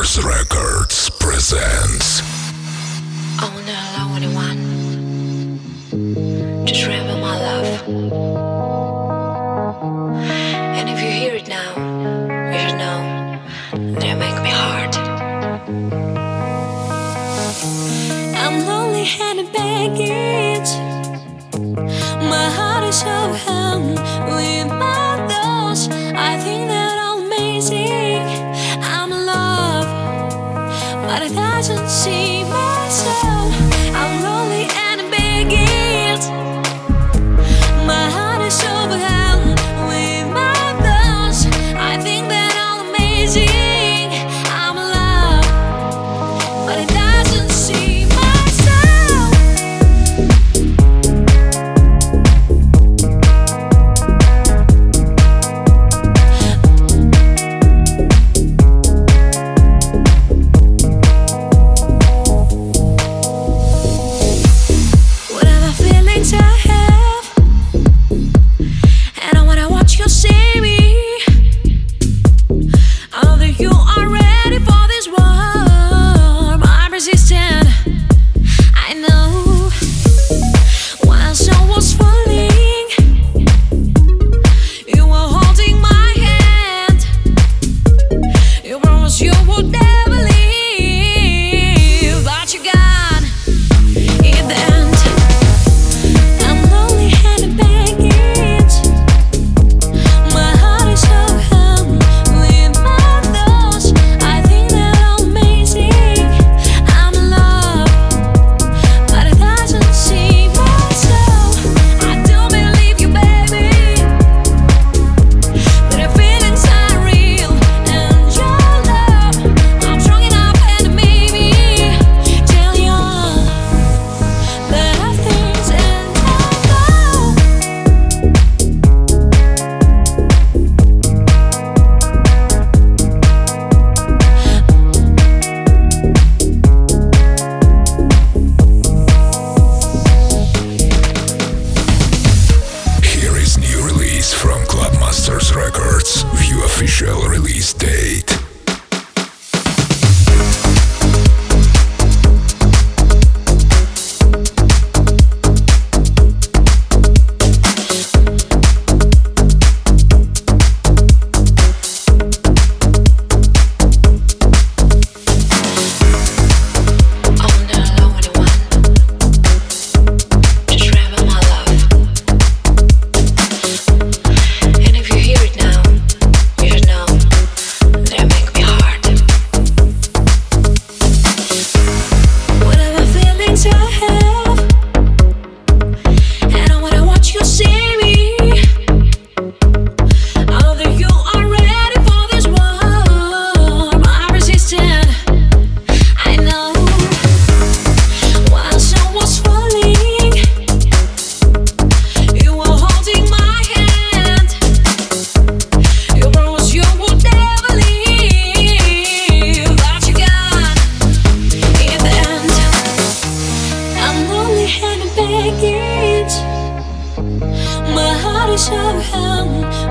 Mars Records presents. Oh my love. And if you hear it now, you should know that make me hard. I'm lonely and a baggage. My heart is with. official release date. wish of him